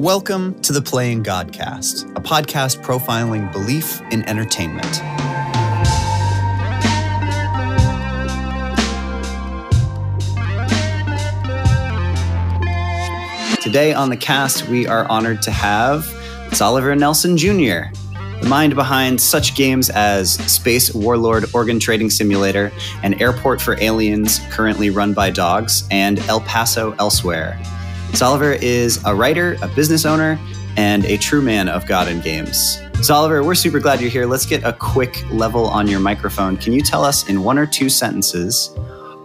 Welcome to the Playing Godcast, a podcast profiling belief in entertainment. Today on the cast, we are honored to have Xalavier Nelson Jr., the mind behind such games as Space Warlord Organ Trading Simulator and Airport for Aliens, currently run by dogs, and El Paso Elsewhere. Xalavier is a writer, a business owner, and a true man of God and games. Xalavier, we're super glad you're here. Let's get a quick level on your microphone. Can you tell us in one or two sentences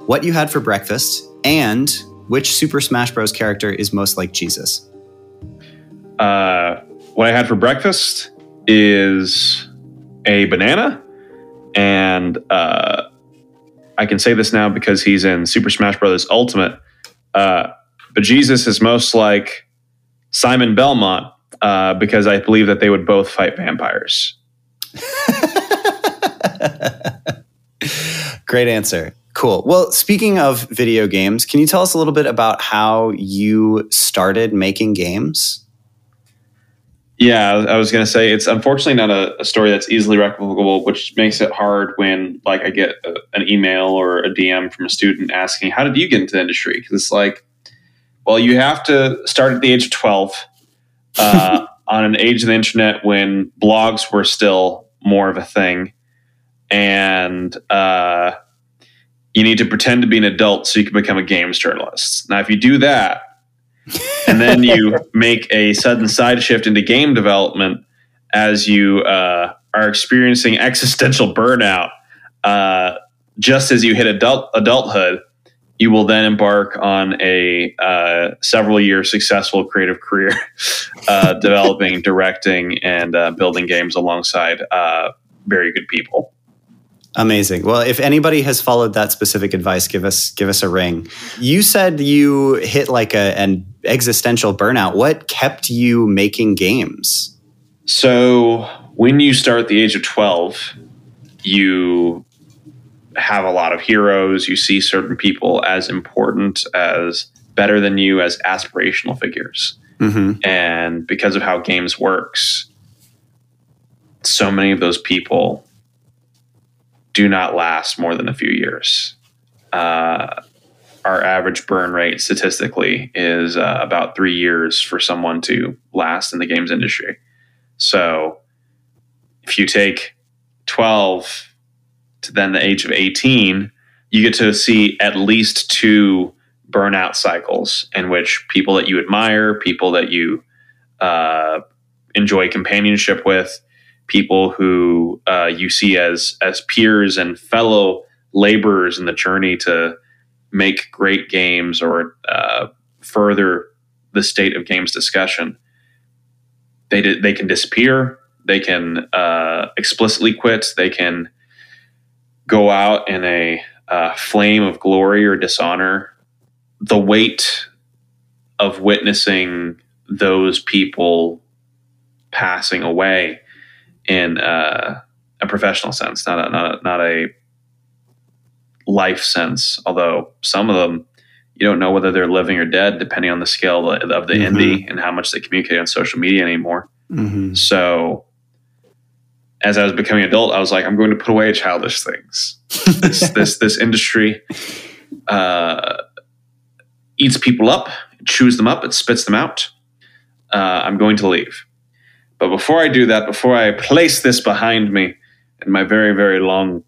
what you had for breakfast and which Super Smash Bros. character is most like Jesus? Uh, what I had for breakfast is a banana, and uh, I can say this now because he's in Super Smash Bros. Ultimate. Uh, but Jesus is most like Simon Belmont uh, because I believe that they would both fight vampires. Great answer. Cool. Well, speaking of video games, can you tell us a little bit about how you started making games? Yeah, I was going to say it's unfortunately not a, a, story that's easily replicable, which makes it hard when like I get a, an email or a DM from a student asking, "How did you get into the industry?" Because it's like well, you have to start at the age of 12 uh, on an age of the internet when blogs were still more of a thing. And uh, you need to pretend to be an adult so you can become a games journalist. Now, if you do that, and then you make a sudden side shift into game development as you uh, are experiencing existential burnout uh, just as you hit adult adulthood you will then embark on a uh, several year successful creative career uh, developing, directing, and uh, building games alongside uh, very good people. Amazing. Well, if anybody has followed that specific advice, give us give us a ring. You said you hit like a, an existential burnout. What kept you making games? So, when you start at the age of 12, you have a lot of heroes. You see certain people as important, as better than you, as aspirational figures. Mm-hmm. And because of how games works, so many of those people do not last more than a few years. Uh, our average burn rate statistically is uh, about three years for someone to last in the games industry. So if you take 12 to then the age of 18, you get to see at least two burnout cycles in which people that you admire, people that you uh, enjoy companionship with, people who uh, you see as as peers and fellow laborers in the journey to make great games or uh, further the state of games discussion. They they can disappear. They can uh, explicitly quit. They can go out in a uh, flame of glory or dishonor, the weight of witnessing those people passing away in uh, a professional sense, not a, not a, not a life sense. Although some of them, you don't know whether they're living or dead, depending on the scale of the mm-hmm. indie and how much they communicate on social media anymore. Mm-hmm. So as I was becoming an adult, I was like, I'm going to put away childish things. this, this, this industry uh, eats people up, chews them up, it spits them out. Uh, I'm going to leave. But before I do that, before I place this behind me in my very, very long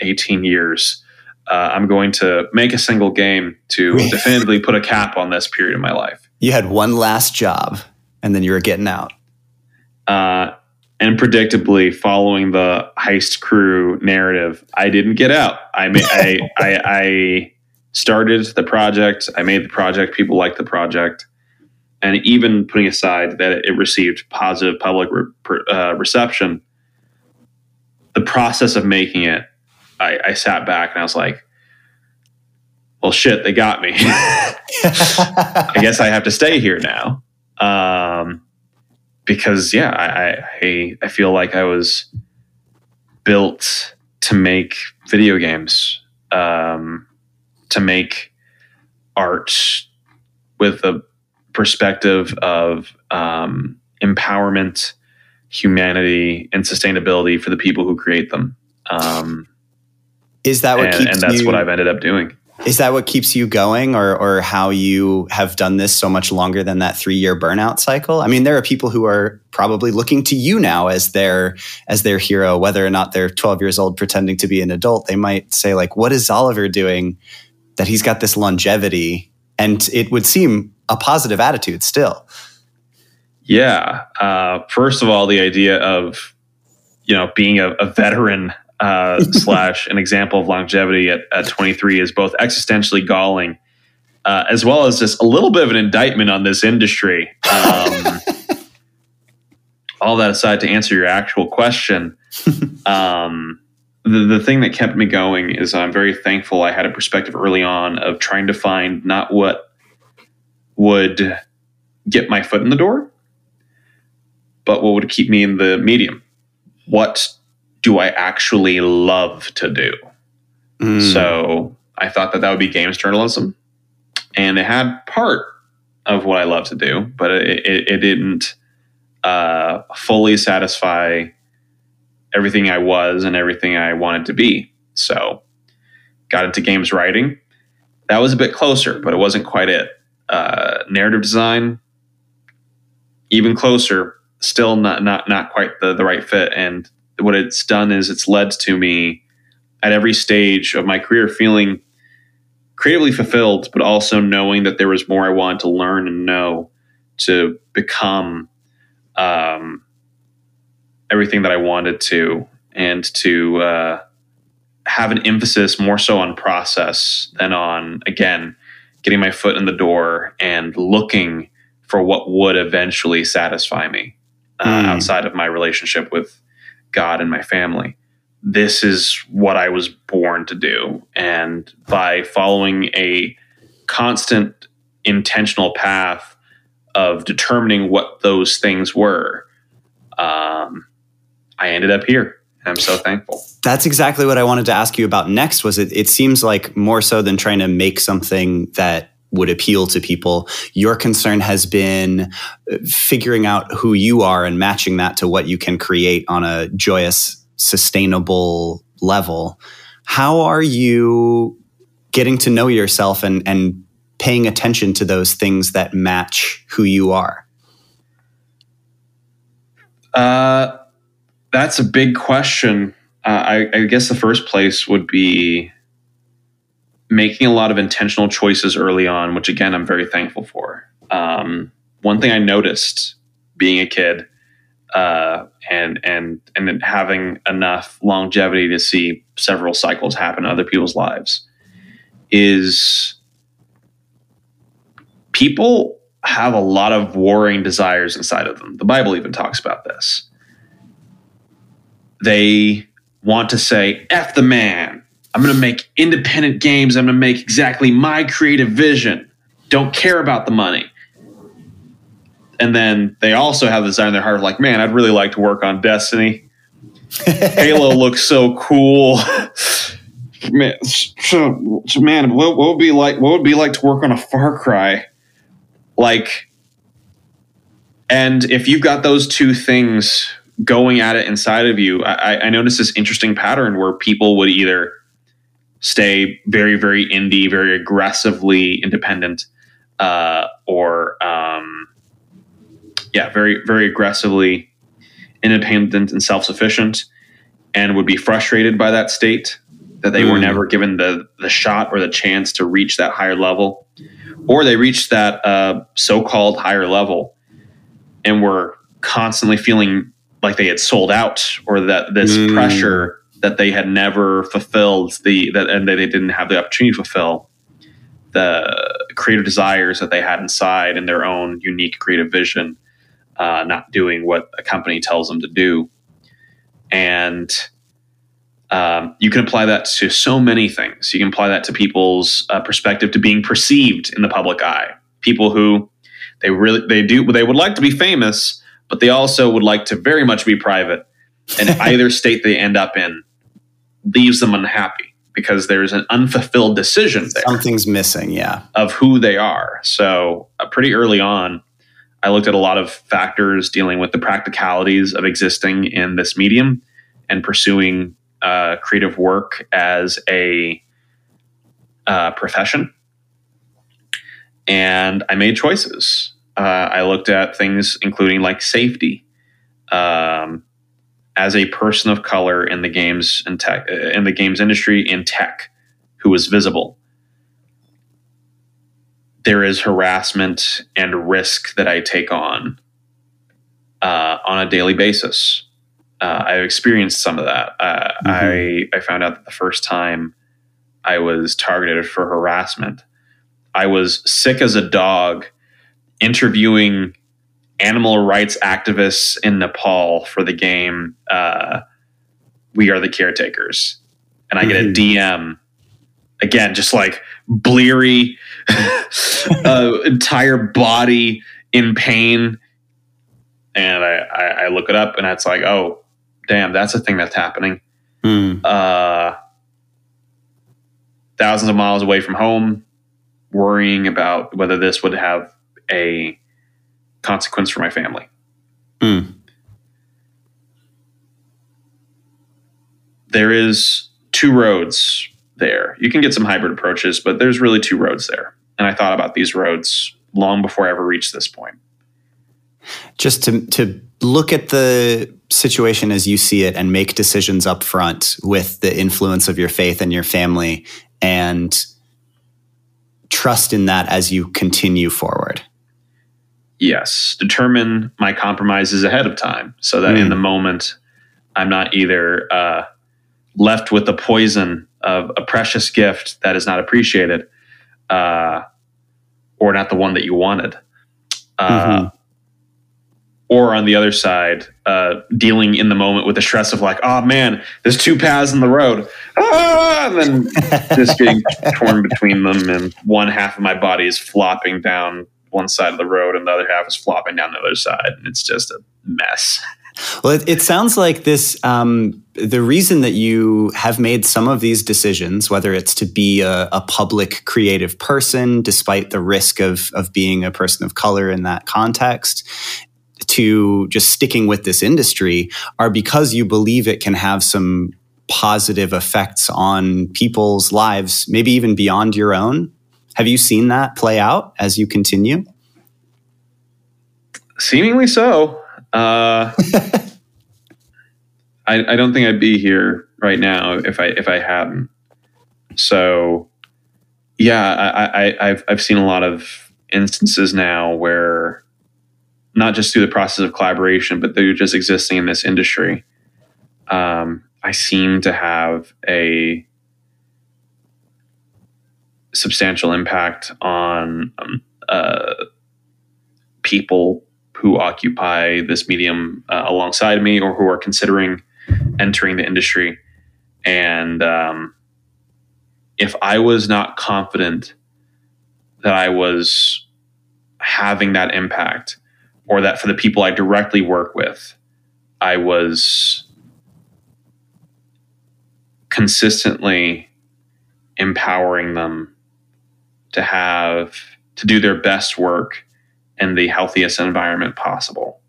18 years, uh, I'm going to make a single game to definitively put a cap on this period of my life. You had one last job, and then you were getting out. Uh, and predictably following the heist crew narrative, I didn't get out. I made, I, I, I started the project. I made the project. People liked the project, and even putting aside that it received positive public re, uh, reception, the process of making it, I, I sat back and I was like, "Well, shit, they got me. I guess I have to stay here now." Um, because yeah, I, I I feel like I was built to make video games, um, to make art with a perspective of um, empowerment, humanity, and sustainability for the people who create them. Um, is that what and, keeps and that's you, what I've ended up doing. Is that what keeps you going, or or how you have done this so much longer than that three year burnout cycle? I mean, there are people who are probably looking to you now as their as their hero, whether or not they're twelve years old pretending to be an adult. They might say like, "What is Xalavier doing that he's got this longevity?" And it would seem a positive attitude still. Yeah. Uh, first of all, the idea of you know being a, a veteran uh, slash an example of longevity at, at 23 is both existentially galling uh, as well as just a little bit of an indictment on this industry. Um, all that aside, to answer your actual question, um, the, the thing that kept me going is I'm very thankful I had a perspective early on of trying to find not what would get my foot in the door, but what would keep me in the medium. What do I actually love to do? Mm. So I thought that that would be games journalism. And it had part of what I love to do, but it, it, it didn't uh, fully satisfy everything I was and everything I wanted to be. So got into games writing. That was a bit closer, but it wasn't quite it. Uh, narrative design, even closer, still not not not quite the, the right fit. And what it's done is it's led to me at every stage of my career feeling creatively fulfilled, but also knowing that there was more I wanted to learn and know to become um, everything that I wanted to, and to uh, have an emphasis more so on process than on again getting my foot in the door and looking for what would eventually satisfy me uh, mm. outside of my relationship with God and my family. This is what I was born to do. And by following a constant intentional path of determining what those things were, um, I ended up here. I'm so thankful. That's exactly what I wanted to ask you about next. Was it? It seems like more so than trying to make something that would appeal to people. Your concern has been uh, figuring out who you are and matching that to what you can create on a joyous, sustainable level. How are you getting to know yourself and, and paying attention to those things that match who you are? Uh, that's a big question. Uh, I, I guess the first place would be making a lot of intentional choices early on, which again, I'm very thankful for. Um, one thing I noticed being a kid uh, and and and having enough longevity to see several cycles happen in other people's lives is people have a lot of warring desires inside of them. The Bible even talks about this. They want to say, F the man, I'm going to make independent games. I'm going to make exactly my creative vision. Don't care about the money. And then they also have the desire in their heart, like, man, I'd really like to work on Destiny. Halo looks so cool. man, so, man, what, what would be like? What would be like to work on a Far Cry? Like, and if you've got those two things going at it inside of you, I, I noticed this interesting pattern where people would either stay very, very indie, very aggressively independent, uh, or um, yeah, very, very aggressively independent and self sufficient, and would be frustrated by that state that they mm. were never given the the shot or the chance to reach that higher level, or they reached that uh, so called higher level and were constantly feeling like they had sold out or that this mm. pressure that they had never fulfilled the that and that they didn't have the opportunity to fulfill the creative desires that they had inside and their own unique creative vision, uh, not doing what a company tells them to do. And um, you can apply that to so many things. You can apply that to people's uh, perspective to being perceived in the public eye. People who they really they do they would like to be famous, but they also would like to very much be private. And either state they end up in leaves them unhappy. because there's an unfulfilled decision there Something's missing, yeah. of who they are. So, uh, pretty early on, I looked at a lot of factors dealing with the practicalities of existing in this medium and pursuing uh, creative work as a uh, profession. And I made choices. Uh, I looked at things including like safety. Um, as a person of color in the games and tech uh, in the games industry in tech who is visible there is harassment and risk that I take on uh, on a daily basis. Uh, I've experienced some of that. Uh, mm-hmm. I I found out that the first time I was targeted for harassment, I was sick as a dog interviewing animal rights activists in Nepal for the game uh, We Are the Caretakers. And I get a DM mm-hmm. again, just like bleary, uh, entire body in pain. And I, I, I, look it up and it's like, oh, damn, that's a thing that's happening. Mm. Uh, thousands of miles away from home, worrying about whether this would have a consequence for my family. Mm. There is two roads there. You can get some hybrid approaches, but there's really two roads there. And I thought about these roads long before I ever reached this point. Just to to look at the situation as you see it and make decisions up front with the influence of your faith and your family and trust in that as you continue forward. Yes, determine my compromises ahead of time so that mm. in the moment I'm not either uh, left with the poison of a precious gift that is not appreciated uh, or not the one that you wanted. Uh, mm-hmm. Or on the other side, uh, dealing in the moment with the stress of like, oh man, there's two paths in the road, ah! and then just getting torn between them, and one half of my body is flopping down one side of the road, and the other half is flopping down the other side, and it's just a mess. Well, it, it sounds like this. Um, the reason that you have made some of these decisions, whether it's to be a, a, public creative person, despite the risk of of being a person of color in that context, to just sticking with this industry, are because you believe it can have some positive effects on people's lives, maybe even beyond your own. Have you seen that play out as you continue? Seemingly so. Uh, I, I don't think I'd be here right now if I if I hadn't. So, yeah, I, I I've I've seen a lot of instances now where not just through the process of collaboration, but through just existing in this industry, um, I seem to have a substantial impact on um, uh, people who occupy this medium uh, alongside me or who are considering entering the industry. And um, if I was not confident that I was having that impact, or that for the people I directly work with, I was consistently empowering them to have to do their best work in the healthiest environment possible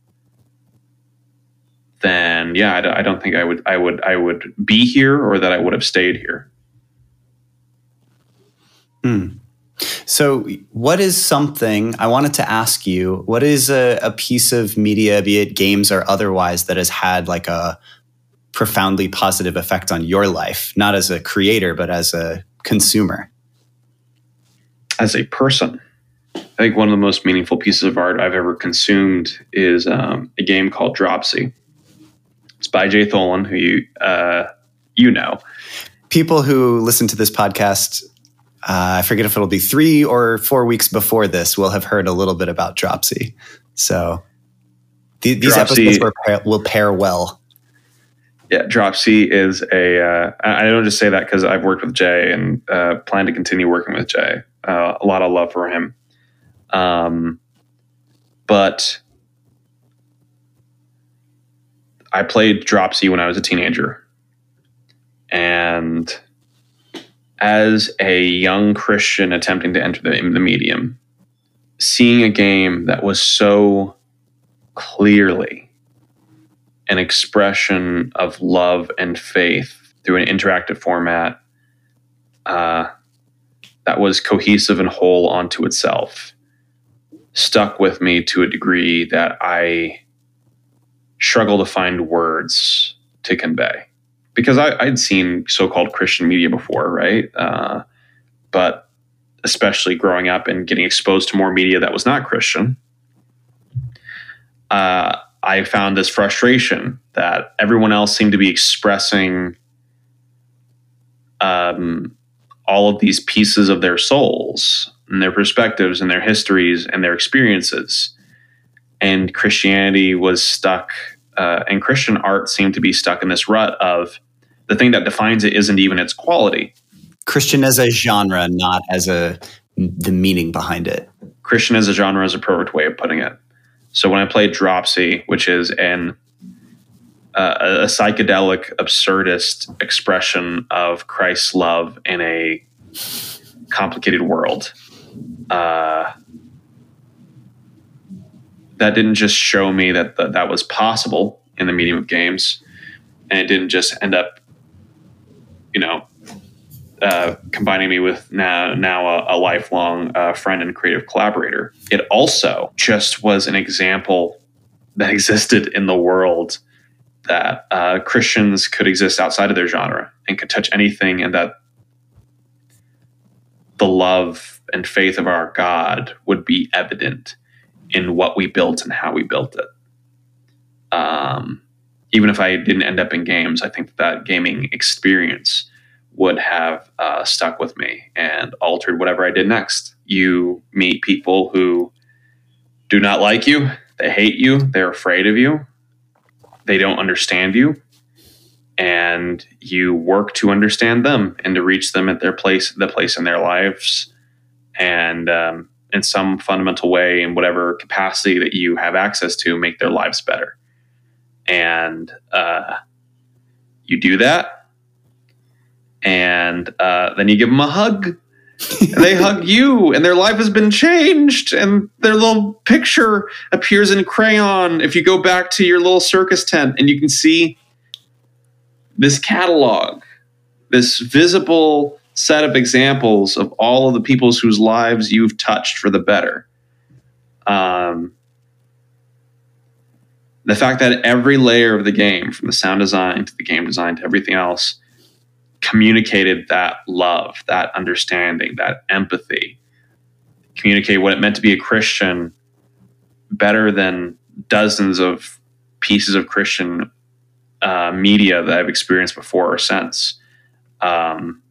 then yeah I, I don't think i would i would i would be here or that i would have stayed here Hmm. So, what is something I wanted to ask you? What is a, a, piece of media, be it games or otherwise, that has had like a profoundly positive effect on your life, not as a creator, but as a consumer? As a person. I think one of the most meaningful pieces of art I've ever consumed is um, a game called Dropsy. It's by Jay Tholen, who you uh, you know. People who listen to this podcast, uh, I forget if it'll be three or four weeks before this, will have heard a little bit about Dropsy. So th- these Dropsy, episodes will pair, will pair well. Yeah, Dropsy is a. Uh, I don't just say that because I've worked with Jay and uh, plan to continue working with Jay. Uh, a lot of love for him. Um, but I played Dropsy when I was a teenager. And as a young Christian attempting to enter the, the medium, seeing a game that was so clearly an expression of love and faith through an interactive format uh, that was cohesive and whole onto itself stuck with me to a degree that I struggle to find words to convey. Because I, would seen so called Christian media before, right? Uh, but especially growing up and getting exposed to more media that was not Christian, uh, I found this frustration that everyone else seemed to be expressing um, all of these pieces of their souls and their perspectives and their histories and their experiences. And Christianity was stuck, uh, and Christian art seemed to be stuck in this rut of the thing that defines it isn't even its quality. Christian as a genre, not as a the meaning behind it. Christian as a genre is a perfect way of putting it. So when I played Dropsy, which is an uh, a psychedelic absurdist expression of Christ's love in a complicated world, uh, that didn't just show me that that was possible in the medium of games, and it didn't just end up, you know, uh, combining me with now now a, a lifelong uh, friend and creative collaborator. It also just was an example that existed in the world that uh, Christians could exist outside of their genre and could touch anything, and that the love and faith of our God would be evident in what we built and how we built it. Um, even if I didn't end up in games, I think that gaming experience would have uh, stuck with me and altered whatever I did next. You meet people who do not like you, they hate you, they're afraid of you, they don't understand you, and you work to understand them and to reach them at their place, the place in their lives, and um, in some fundamental way, in whatever capacity that you have access to, make their lives better. And uh, you do that and uh, then you give them a hug they hug you and their life has been changed and their little picture appears in crayon if you go back to your little circus tent and you can see this catalog this visible set of examples of all of the peoples whose lives you've touched for the better. Um, the fact that every layer of the game from the sound design to the game design to everything else communicated that love, that understanding, that empathy, communicate what it meant to be a Christian better than dozens of pieces of Christian uh, media that I've experienced before or since. Um,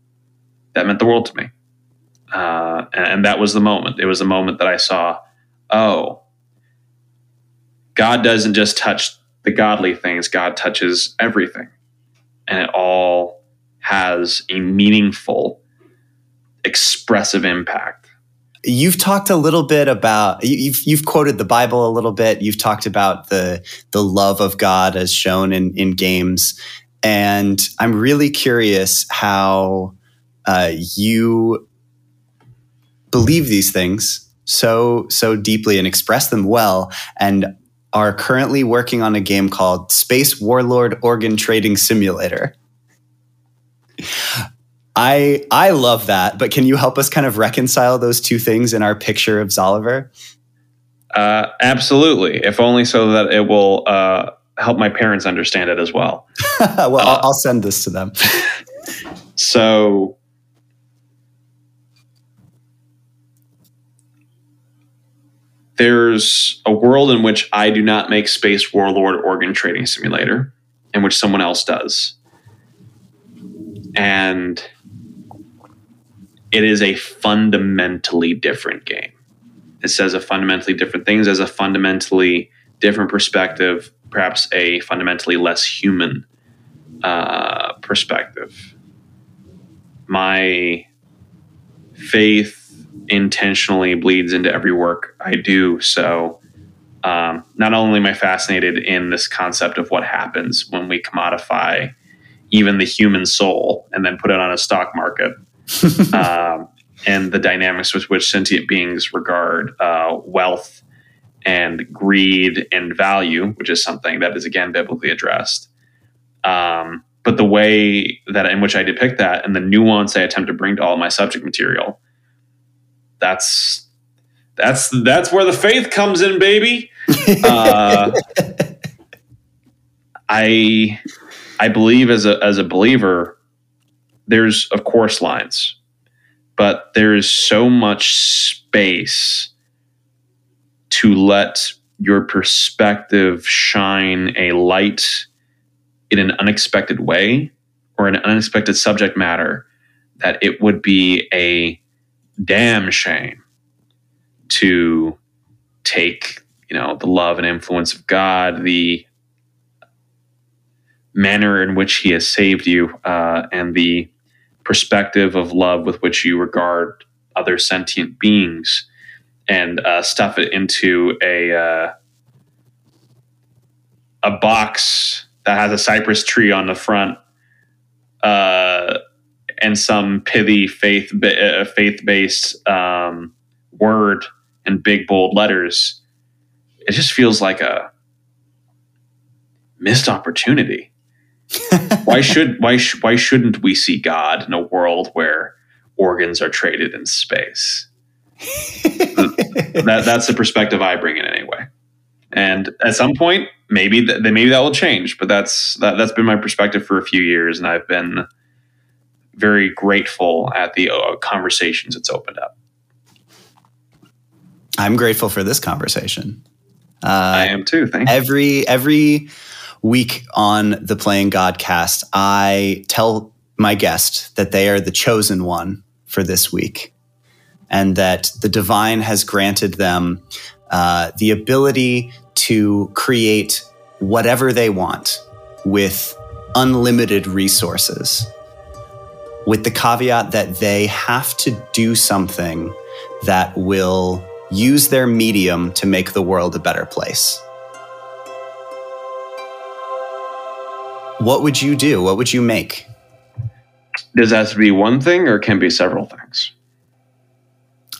that meant the world to me. Uh, and, and that was the moment. It was the moment that I saw, oh, God doesn't just touch the godly things, God touches everything. And it all has a meaningful, expressive impact. You've talked a little bit about you've you've quoted the Bible a little bit. You've talked about the the love of God as shown in in games, and I'm really curious how uh, you believe these things so so deeply and express them well, and are currently working on a game called Space Warlord Organ Trading Simulator. I I love that, but can you help us kind of reconcile those two things in our picture of Xalavier? Uh, absolutely, if only so that it will uh, help my parents understand it as well. well, uh, I'll, I'll send this to them. so, there's a world in which I do not make Space Warlord Organ Trading Simulator, in which someone else does and it is a fundamentally different game. It says a fundamentally different things as a fundamentally different perspective, perhaps a fundamentally less human uh, perspective. My faith intentionally bleeds into every work I do. So, um, not only am I fascinated in this concept of what happens when we commodify even the human soul and then put it on a stock market. um, and the dynamics with which sentient beings regard uh, wealth and greed and value, which is something that is again biblically addressed. Um, but the way that in which I depict that and the nuance I attempt to bring to all my subject material, that's that's that's where the faith comes in, baby. Uh, I I believe as a as a believer, there's of course lines, but there is so much space to let your perspective shine a light in an unexpected way or an unexpected subject matter that it would be a damn shame to take you know the love and influence of god the manner in which he has saved you uh, and the perspective of love with which you regard other sentient beings and uh, stuff it into a uh, a box that has a cypress tree on the front uh, and some pithy faith uh, faith based um, word and big bold letters. It just feels like a missed opportunity. Why should why sh- why shouldn't we see God in a world where organs are traded in space? that that's the perspective I bring in anyway. And at some point, maybe that maybe that will change, but that's that, that's been my perspective for a few years, and I've been very grateful at the uh, conversations it's opened up. I'm grateful for this conversation. Uh, I am too. Thank you. Every every week on the Playing God cast, I tell my guest that they are the chosen one for this week, and that the divine has granted them uh, the ability to create whatever they want with unlimited resources, with the caveat that they have to do something that will use their medium to make the world a better place. What would you do? What would you make? Does that have to be one thing or can be several things?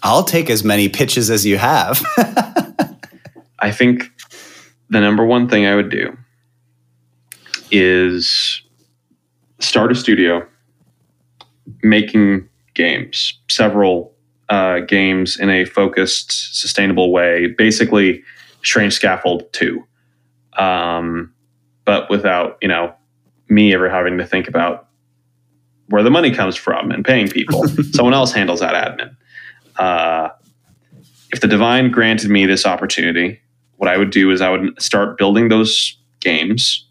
I'll take as many pitches as you have. I think the number one thing I would do is start a studio making games, several uh, games in a focused, sustainable way. Basically, Strange Scaffold 2. Um, but without, you know, me ever having to think about where the money comes from and paying people. Someone else handles that admin. Uh, if the divine granted me this opportunity, what I would do is I would start building those games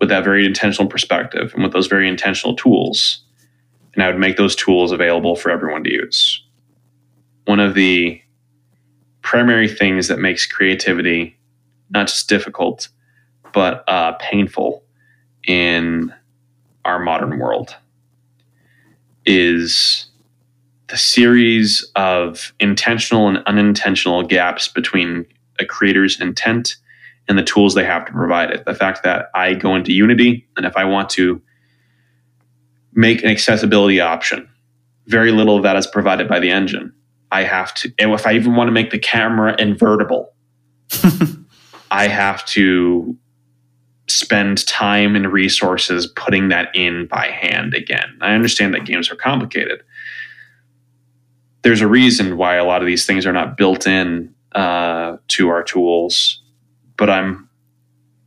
with that very intentional perspective and with those very intentional tools. And I would make those tools available for everyone to use. One of the primary things that makes creativity not just difficult, but uh, painful in our modern world is the series of intentional and unintentional gaps between a creator's intent and the tools they have to provide it. The fact that I go into Unity and if I want to make an accessibility option, very little of that is provided by the engine. I have to, and if I even want to make the camera invertible, I have to spend time and resources putting that in by hand again. I understand that games are complicated. There's a reason why a lot of these things are not built in uh, to our tools, but I'm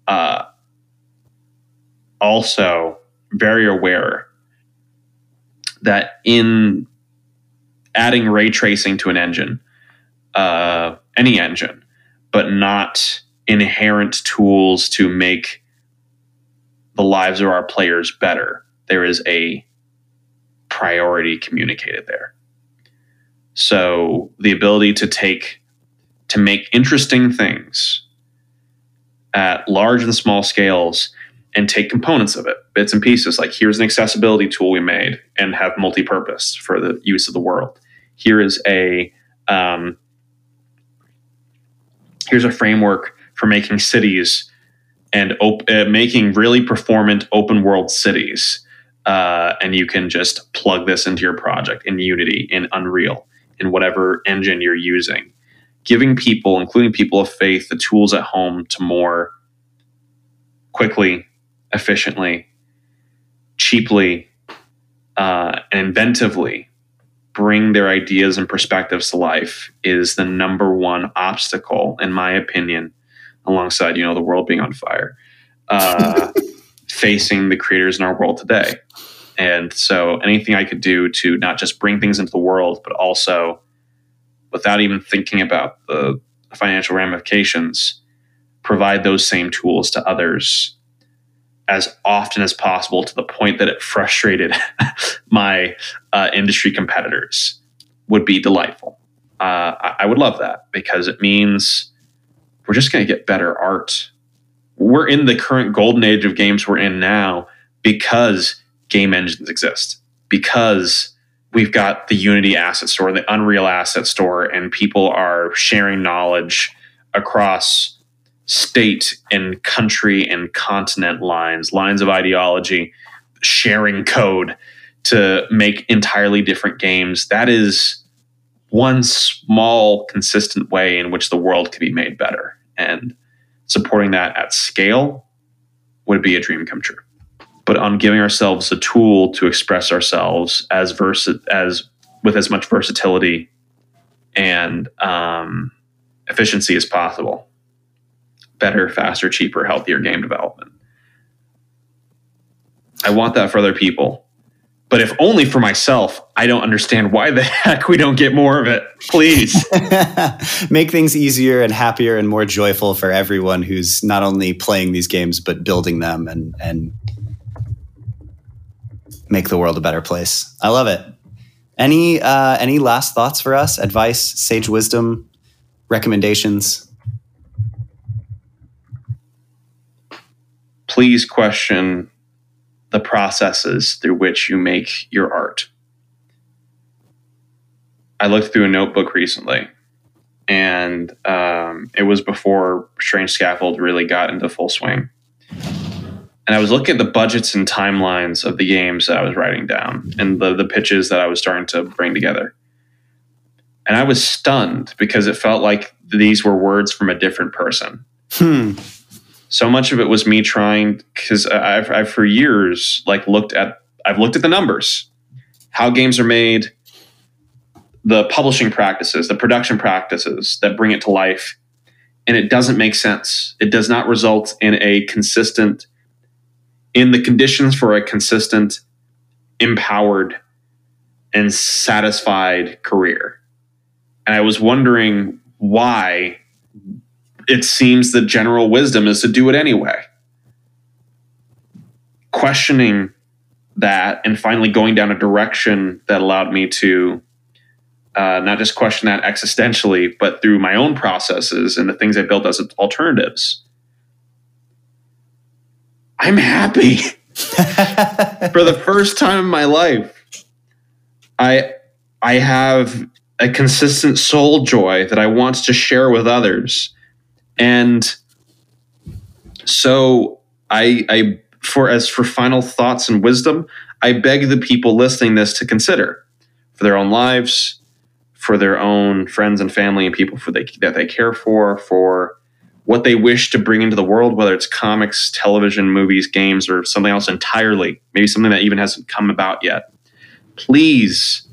uh, also very aware that in adding ray tracing to an engine, uh, any engine, but not inherent tools to make the lives of our players better, there is a priority communicated there. So the ability to take to make interesting things at large and small scales and take components of it, bits and pieces. Like here's an accessibility tool we made and have multi-purpose for the use of the world. Here is a um, here's a framework for making cities and op- uh, making really performant open world cities uh, and you can just plug this into your project in Unity, in Unreal, in whatever engine you're using. Giving people, including people of faith, the tools at home to more quickly, efficiently, cheaply, uh, and inventively bring their ideas and perspectives to life is the number one obstacle, in my opinion, alongside you know the world being on fire, uh, facing the creators in our world today. And so, anything I could do to not just bring things into the world, but also, without even thinking about the financial ramifications, provide those same tools to others as often as possible to the point that it frustrated my uh, industry competitors would be delightful. Uh, I, I would love that because it means we're just going to get better art. We're in the current golden age of games we're in now because game engines exist, because we've got the Unity asset store, the Unreal asset store, and people are sharing knowledge across state and country and continent lines, lines of ideology, sharing code to make entirely different games. That is one small, consistent way in which the world could be made better. And supporting that at scale would be a dream come true. But on giving ourselves a tool to express ourselves as versa- as with as much versatility and um, efficiency as possible better, faster, cheaper, healthier game development. I want that for other people. But if only for myself, I don't understand why the heck we don't get more of it. Please. Make things easier and happier and more joyful for everyone who's not only playing these games but building them and and make the world a better place. I love it. Any uh, any last thoughts for us? Advice, sage wisdom, recommendations? please question the processes through which you make your art. I looked through a notebook recently, and um, it was before Strange Scaffold really got into full swing. And I was looking at the budgets and timelines of the games that I was writing down and the, the pitches that I was starting to bring together. And I was stunned because it felt like these were words from a different person. Hmm so much of it was me trying because I've, I've for years like looked at I've looked at the numbers, how games are made, the publishing practices, the production practices that bring it to life, and it doesn't make sense. It does not result in a consistent, in the conditions for a consistent, empowered, and satisfied career. And I was wondering why it seems the general wisdom is to do it anyway. Questioning that and finally going down a direction that allowed me to uh, not just question that existentially, but through my own processes and the things I built as alternatives. I'm happy for the first time in my life. I I have a consistent soul joy that I want to share with others. And so I, I for as for final thoughts and wisdom, I beg the people listening this to consider for their own lives, for their own friends and family and people for they, that they care for, for what they wish to bring into the world, whether it's comics, television, movies, games, or something else entirely, maybe something that even hasn't come about yet. Please,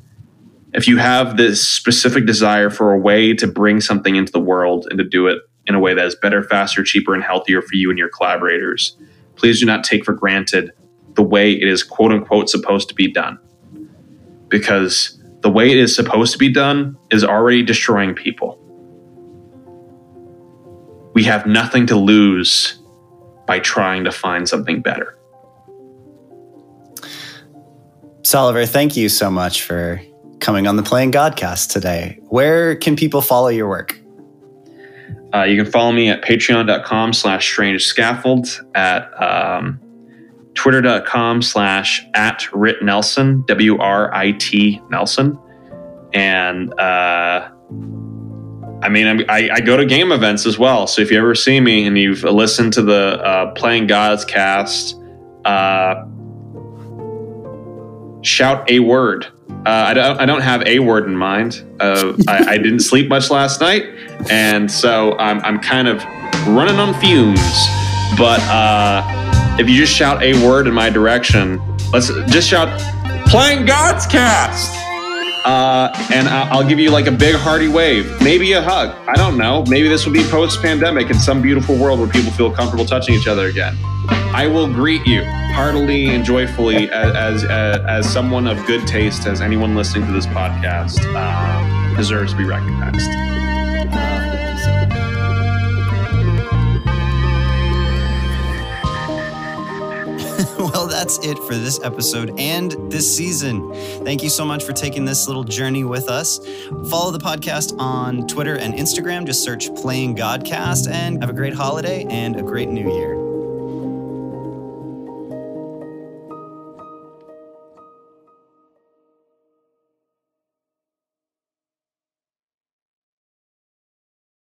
if you have this specific desire for a way to bring something into the world and to do it in a way that is better, faster, cheaper, and healthier for you and your collaborators. Please do not take for granted the way it is quote unquote supposed to be done. Because the way it is supposed to be done is already destroying people. We have nothing to lose by trying to find something better. Xalavier, thank you so much for coming on the Playing Godcast today. Where can people follow your work? Uh, you can follow me at patreon.com slash strange scaffold, at um, twitter.com slash at Writ Nelson, W R I T Nelson. And uh, I mean, I, I, go to game events as well. So if you ever see me and you've listened to the uh, Playing Gods cast, uh, shout a word. Uh, I, don't, I don't have a word in mind. Uh, I, I, didn't sleep much last night, and so I'm, I'm kind of running on fumes. But uh, if you just shout a word in my direction, let's just shout, playing God's Cast! Uh, and I'll give you like a big hearty wave, maybe a hug. I don't know. Maybe this will be post pandemic in some beautiful world where people feel comfortable touching each other again. I will greet you heartily and joyfully as, as, as someone of good taste, as anyone listening to this podcast uh, deserves to be recognized. That's it for this episode and this season. Thank you so much for taking this little journey with us. Follow the podcast on Twitter and Instagram. Just search Playing Godcast and have a great holiday and a great new year.